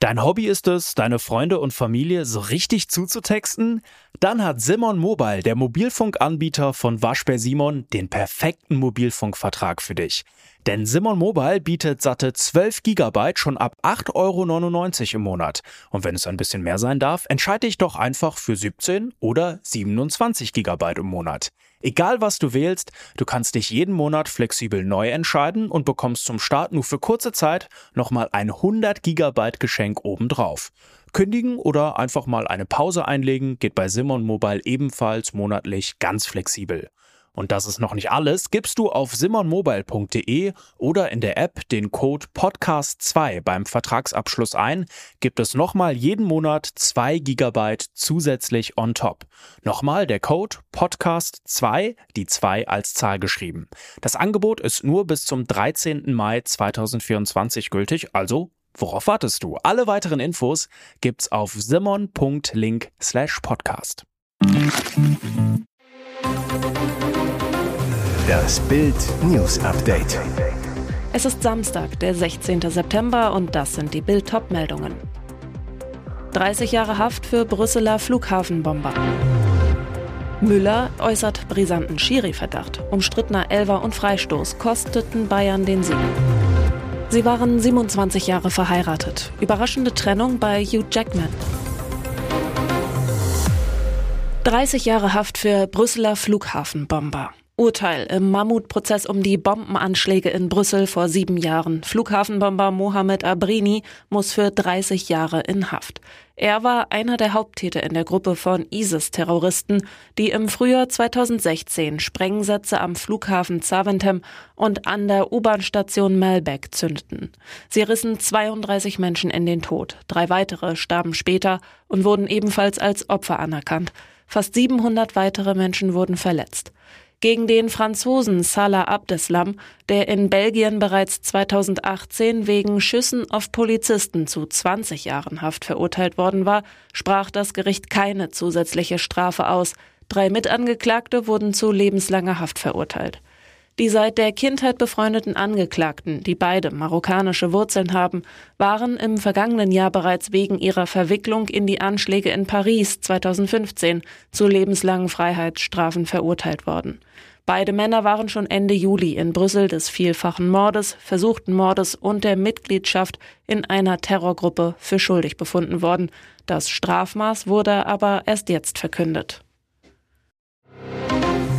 Dein Hobby ist es, deine Freunde und Familie so richtig zuzutexten? Dann hat Simon Mobile, der Mobilfunkanbieter von Waschbär Simon, den perfekten Mobilfunkvertrag für dich. Denn Simon Mobile bietet satte 12 GB schon ab 8,99 Euro im Monat. Und wenn es ein bisschen mehr sein darf, entscheide dich doch einfach für 17 oder 27 GB im Monat. Egal was du wählst, du kannst dich jeden Monat flexibel neu entscheiden und bekommst zum Start nur für kurze Zeit nochmal ein 100 GB Geschenk obendrauf. Kündigen oder einfach mal eine Pause einlegen geht bei Simon Mobile ebenfalls monatlich ganz flexibel. Und das ist noch nicht alles. Gibst du auf simonmobile.de oder in der App den Code Podcast2 beim Vertragsabschluss ein, gibt es nochmal jeden Monat 2 GB zusätzlich on top. Nochmal der Code Podcast2, die 2 als Zahl geschrieben. Das Angebot ist nur bis zum 13. Mai 2024 gültig, also Worauf wartest du? Alle weiteren Infos gibt's auf simon.link slash podcast. Das Bild News Update. Es ist Samstag, der 16. September und das sind die Bild meldungen 30 Jahre Haft für Brüsseler Flughafenbomber. Müller äußert brisanten Schiri-Verdacht. Umstrittener Elver und Freistoß kosteten Bayern den Sieg. Sie waren 27 Jahre verheiratet. Überraschende Trennung bei Hugh Jackman. 30 Jahre Haft für Brüsseler Flughafenbomber. Urteil im Mammutprozess um die Bombenanschläge in Brüssel vor sieben Jahren. Flughafenbomber Mohamed Abrini muss für 30 Jahre in Haft. Er war einer der Haupttäter in der Gruppe von ISIS-Terroristen, die im Frühjahr 2016 Sprengsätze am Flughafen Zaventem und an der U-Bahn-Station Malbec zündeten. Sie rissen 32 Menschen in den Tod. Drei weitere starben später und wurden ebenfalls als Opfer anerkannt. Fast 700 weitere Menschen wurden verletzt gegen den Franzosen Salah Abdeslam, der in Belgien bereits 2018 wegen Schüssen auf Polizisten zu 20 Jahren Haft verurteilt worden war, sprach das Gericht keine zusätzliche Strafe aus. Drei Mitangeklagte wurden zu lebenslanger Haft verurteilt. Die seit der Kindheit befreundeten Angeklagten, die beide marokkanische Wurzeln haben, waren im vergangenen Jahr bereits wegen ihrer Verwicklung in die Anschläge in Paris 2015 zu lebenslangen Freiheitsstrafen verurteilt worden. Beide Männer waren schon Ende Juli in Brüssel des vielfachen Mordes, versuchten Mordes und der Mitgliedschaft in einer Terrorgruppe für schuldig befunden worden. Das Strafmaß wurde aber erst jetzt verkündet.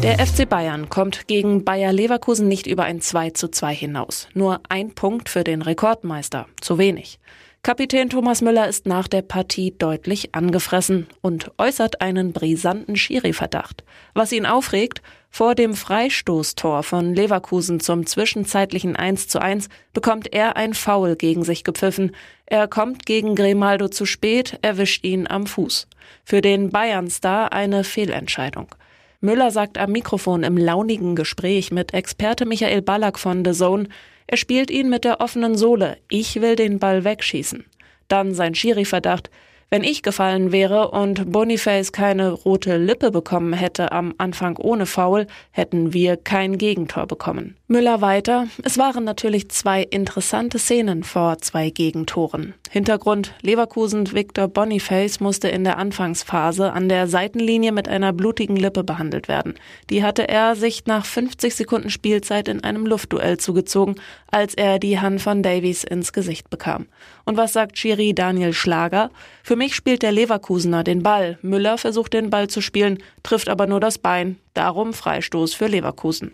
Der FC Bayern kommt gegen Bayer Leverkusen nicht über ein 2 zu 2 hinaus. Nur ein Punkt für den Rekordmeister. Zu wenig. Kapitän Thomas Müller ist nach der Partie deutlich angefressen und äußert einen brisanten Schiri-Verdacht. Was ihn aufregt, vor dem Freistoßtor von Leverkusen zum zwischenzeitlichen 1 zu 1 bekommt er ein Foul gegen sich gepfiffen. Er kommt gegen Grimaldo zu spät, erwischt ihn am Fuß. Für den Bayern-Star eine Fehlentscheidung. Müller sagt am Mikrofon im launigen Gespräch mit Experte Michael Ballack von The Zone, er spielt ihn mit der offenen Sohle. Ich will den Ball wegschießen. Dann sein Schiri-Verdacht. Wenn ich gefallen wäre und Boniface keine rote Lippe bekommen hätte am Anfang ohne Foul, hätten wir kein Gegentor bekommen. Müller weiter. Es waren natürlich zwei interessante Szenen vor zwei Gegentoren. Hintergrund Leverkusen Victor Boniface musste in der Anfangsphase an der Seitenlinie mit einer blutigen Lippe behandelt werden. Die hatte er sich nach 50 Sekunden Spielzeit in einem Luftduell zugezogen, als er die Hand von Davies ins Gesicht bekam. Und was sagt Schiri Daniel Schlager? Für mich spielt der Leverkusener den Ball. Müller versucht den Ball zu spielen, trifft aber nur das Bein. Darum Freistoß für Leverkusen.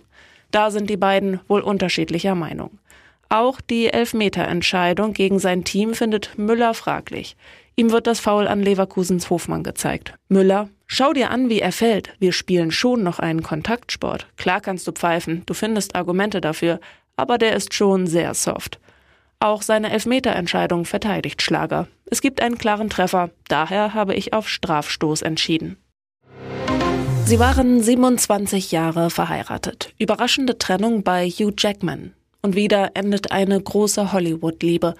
Da sind die beiden wohl unterschiedlicher Meinung. Auch die Elfmeterentscheidung gegen sein Team findet Müller fraglich. Ihm wird das Foul an Leverkusens Hofmann gezeigt. Müller, schau dir an, wie er fällt. Wir spielen schon noch einen Kontaktsport. Klar kannst du pfeifen, du findest Argumente dafür, aber der ist schon sehr soft. Auch seine Elfmeterentscheidung verteidigt Schlager. Es gibt einen klaren Treffer, daher habe ich auf Strafstoß entschieden. Sie waren 27 Jahre verheiratet. Überraschende Trennung bei Hugh Jackman. Und wieder endet eine große Hollywood-Liebe.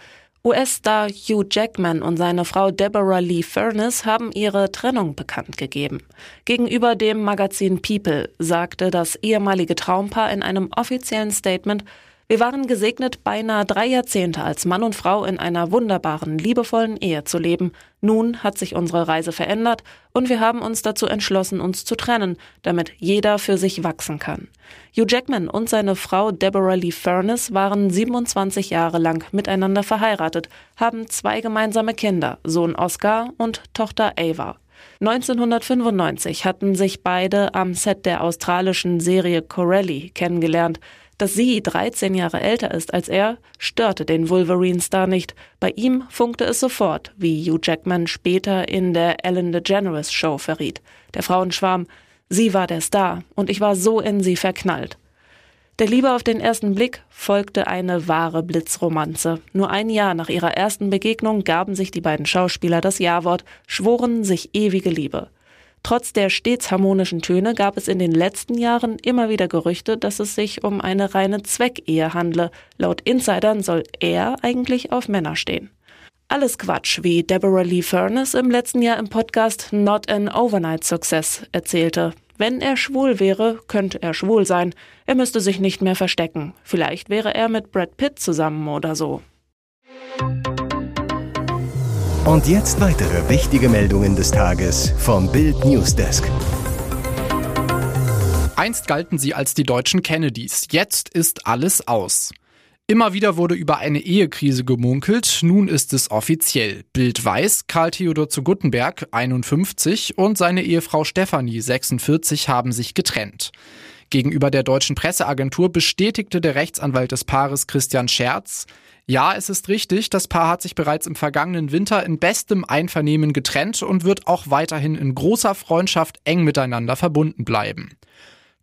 US-Star Hugh Jackman und seine Frau Deborah Lee Furness haben ihre Trennung bekannt gegeben. Gegenüber dem Magazin People sagte das ehemalige Traumpaar in einem offiziellen Statement, Wir waren gesegnet, beinahe drei Jahrzehnte als Mann und Frau in einer wunderbaren, liebevollen Ehe zu leben. Nun hat sich unsere Reise verändert und wir haben uns dazu entschlossen, uns zu trennen, damit jeder für sich wachsen kann. Hugh Jackman und seine Frau Deborah Lee Furness waren 27 Jahre lang miteinander verheiratet, haben zwei gemeinsame Kinder, Sohn Oscar und Tochter Ava. 1995 hatten sich beide am Set der australischen Serie Corelli kennengelernt. Dass sie 13 Jahre älter ist als er, störte den Wolverine-Star nicht. Bei ihm funkte es sofort, wie Hugh Jackman später in der Ellen DeGeneres Show verriet. Der Frauenschwarm, sie war der Star und ich war so in sie verknallt. Der Liebe auf den ersten Blick folgte eine wahre Blitzromanze. Nur ein Jahr nach ihrer ersten Begegnung gaben sich die beiden Schauspieler das Ja-Wort, schworen sich ewige Liebe. Trotz der stets harmonischen Töne gab es in den letzten Jahren immer wieder Gerüchte, dass es sich um eine reine Zweckehe handle. Laut Insidern soll er eigentlich auf Männer stehen. Alles Quatsch, wie Deborah Lee Furness im letzten Jahr im Podcast Not an Overnight Success erzählte. Wenn er schwul wäre, könnte er schwul sein. Er müsste sich nicht mehr verstecken. Vielleicht wäre er mit Brad Pitt zusammen oder so. Und jetzt weitere wichtige Meldungen des Tages vom Bild Newsdesk. Einst galten sie als die deutschen Kennedys. Jetzt ist alles aus. Immer wieder wurde über eine Ehekrise gemunkelt, nun ist es offiziell. Bild weiß, Karl Theodor zu Guttenberg, 51, und seine Ehefrau Stefanie, 46, haben sich getrennt. Gegenüber der deutschen Presseagentur bestätigte der Rechtsanwalt des Paares Christian Scherz, ja, es ist richtig, das Paar hat sich bereits im vergangenen Winter in bestem Einvernehmen getrennt und wird auch weiterhin in großer Freundschaft eng miteinander verbunden bleiben.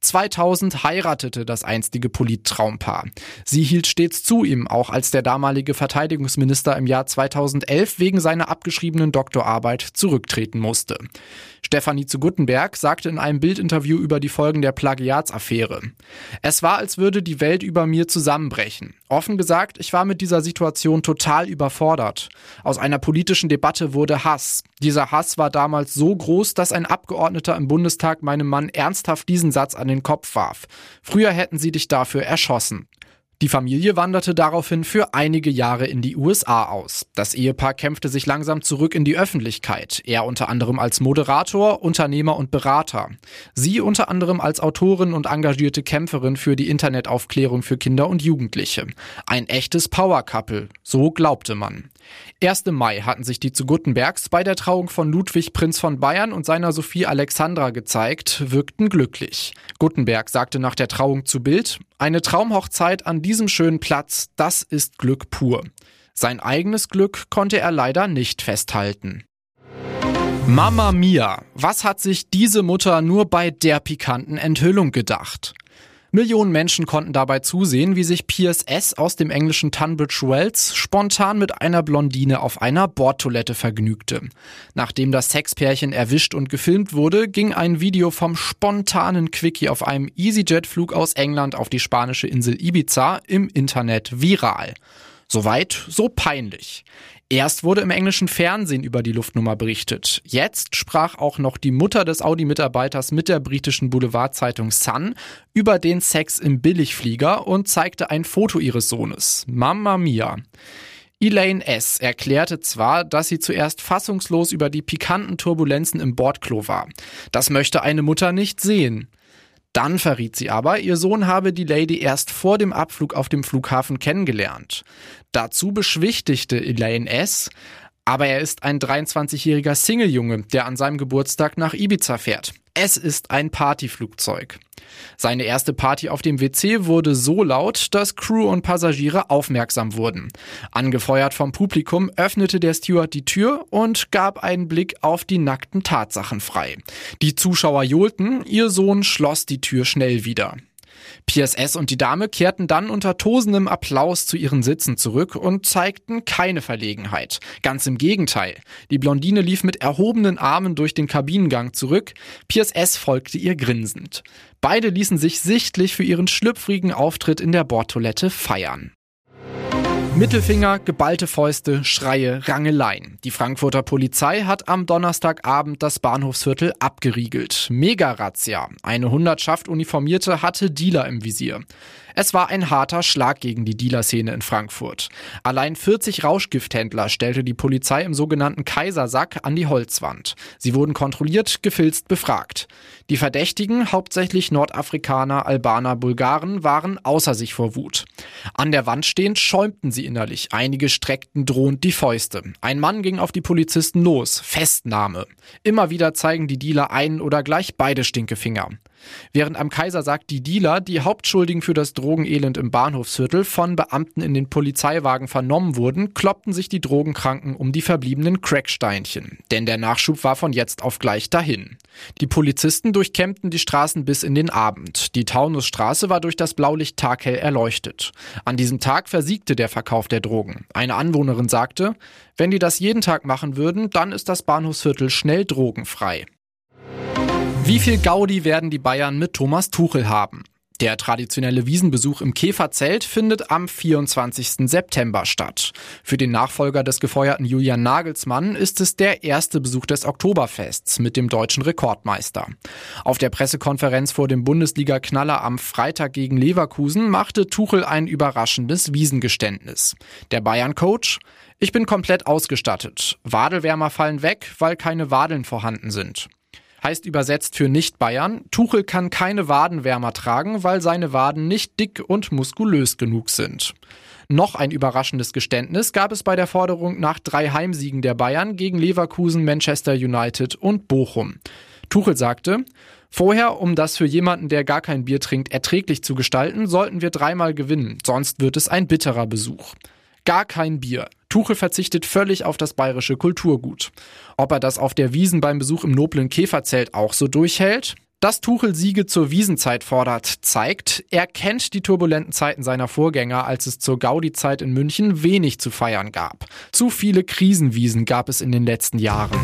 2000 heiratete das einstige Polittraumpaar. Sie hielt stets zu ihm, auch als der damalige Verteidigungsminister im Jahr 2011 wegen seiner abgeschriebenen Doktorarbeit zurücktreten musste. Stefanie zu Guttenberg sagte in einem Bildinterview über die Folgen der Plagiatsaffäre. Es war, als würde die Welt über mir zusammenbrechen. Offen gesagt, ich war mit dieser Situation total überfordert. Aus einer politischen Debatte wurde Hass. Dieser Hass war damals so groß, dass ein Abgeordneter im Bundestag meinem Mann ernsthaft diesen Satz an den Kopf warf. Früher hätten sie dich dafür erschossen. Die Familie wanderte daraufhin für einige Jahre in die USA aus. Das Ehepaar kämpfte sich langsam zurück in die Öffentlichkeit, er unter anderem als Moderator, Unternehmer und Berater. Sie unter anderem als Autorin und engagierte Kämpferin für die Internetaufklärung für Kinder und Jugendliche. Ein echtes Power Couple, so glaubte man. Erst im Mai hatten sich die zu Guttenbergs bei der Trauung von Ludwig Prinz von Bayern und seiner Sophie Alexandra gezeigt, wirkten glücklich. Guttenberg sagte nach der Trauung zu Bild, eine Traumhochzeit an diesem schönen Platz, das ist Glück pur. Sein eigenes Glück konnte er leider nicht festhalten. Mama Mia, was hat sich diese Mutter nur bei der pikanten Enthüllung gedacht? Millionen Menschen konnten dabei zusehen, wie sich Piers S. aus dem englischen Tunbridge Wells spontan mit einer Blondine auf einer Bordtoilette vergnügte. Nachdem das Sexpärchen erwischt und gefilmt wurde, ging ein Video vom spontanen Quickie auf einem EasyJet-Flug aus England auf die spanische Insel Ibiza im Internet viral. Soweit, so peinlich. Erst wurde im englischen Fernsehen über die Luftnummer berichtet. Jetzt sprach auch noch die Mutter des Audi-Mitarbeiters mit der britischen Boulevardzeitung Sun über den Sex im Billigflieger und zeigte ein Foto ihres Sohnes. Mamma mia. Elaine S. erklärte zwar, dass sie zuerst fassungslos über die pikanten Turbulenzen im Bordklo war. Das möchte eine Mutter nicht sehen. Dann verriet sie aber, ihr Sohn habe die Lady erst vor dem Abflug auf dem Flughafen kennengelernt. Dazu beschwichtigte Elaine S., aber er ist ein 23-jähriger Single-Junge, der an seinem Geburtstag nach Ibiza fährt. Es ist ein Partyflugzeug. Seine erste Party auf dem WC wurde so laut, dass Crew und Passagiere aufmerksam wurden. Angefeuert vom Publikum öffnete der Steward die Tür und gab einen Blick auf die nackten Tatsachen frei. Die Zuschauer johlten, ihr Sohn schloss die Tür schnell wieder. PSS und die Dame kehrten dann unter tosendem Applaus zu ihren Sitzen zurück und zeigten keine Verlegenheit. Ganz im Gegenteil. Die Blondine lief mit erhobenen Armen durch den Kabinengang zurück. PSS folgte ihr grinsend. Beide ließen sich sichtlich für ihren schlüpfrigen Auftritt in der Bordtoilette feiern. Mittelfinger, geballte Fäuste, Schreie, Rangeleien. Die Frankfurter Polizei hat am Donnerstagabend das Bahnhofsviertel abgeriegelt. Mega-Razzia. Eine Hundertschaft Uniformierte hatte Dealer im Visier. Es war ein harter Schlag gegen die Dealerszene in Frankfurt. Allein 40 Rauschgifthändler stellte die Polizei im sogenannten Kaisersack an die Holzwand. Sie wurden kontrolliert, gefilzt, befragt. Die Verdächtigen, hauptsächlich Nordafrikaner, Albaner, Bulgaren, waren außer sich vor Wut. An der Wand stehend schäumten sie innerlich. Einige streckten drohend die Fäuste. Ein Mann ging auf die Polizisten los. Festnahme. Immer wieder zeigen die Dealer einen oder gleich beide Stinkefinger. Während am Kaisersack die Dealer, die Hauptschuldigen für das Drogenelend im Bahnhofsviertel, von Beamten in den Polizeiwagen vernommen wurden, kloppten sich die Drogenkranken um die verbliebenen Cracksteinchen. Denn der Nachschub war von jetzt auf gleich dahin. Die Polizisten durchkämmten die Straßen bis in den Abend. Die Taunusstraße war durch das Blaulicht taghell erleuchtet. An diesem Tag versiegte der Verkauf der Drogen. Eine Anwohnerin sagte, wenn die das jeden Tag machen würden, dann ist das Bahnhofsviertel schnell drogenfrei. Wie viel Gaudi werden die Bayern mit Thomas Tuchel haben? Der traditionelle Wiesenbesuch im Käferzelt findet am 24. September statt. Für den Nachfolger des gefeuerten Julian Nagelsmann ist es der erste Besuch des Oktoberfests mit dem deutschen Rekordmeister. Auf der Pressekonferenz vor dem Bundesliga-Knaller am Freitag gegen Leverkusen machte Tuchel ein überraschendes Wiesengeständnis. Der Bayern-Coach ich bin komplett ausgestattet. Wadelwärmer fallen weg, weil keine Wadeln vorhanden sind. Heißt übersetzt für Nicht-Bayern, Tuchel kann keine Wadenwärmer tragen, weil seine Waden nicht dick und muskulös genug sind. Noch ein überraschendes Geständnis gab es bei der Forderung nach drei Heimsiegen der Bayern gegen Leverkusen, Manchester United und Bochum. Tuchel sagte, Vorher, um das für jemanden, der gar kein Bier trinkt, erträglich zu gestalten, sollten wir dreimal gewinnen, sonst wird es ein bitterer Besuch. Gar kein Bier. Tuchel verzichtet völlig auf das bayerische Kulturgut. Ob er das auf der Wiesen beim Besuch im noblen Käferzelt auch so durchhält? Dass Tuchel Siege zur Wiesenzeit fordert, zeigt, er kennt die turbulenten Zeiten seiner Vorgänger, als es zur Gaudi-Zeit in München wenig zu feiern gab. Zu viele Krisenwiesen gab es in den letzten Jahren.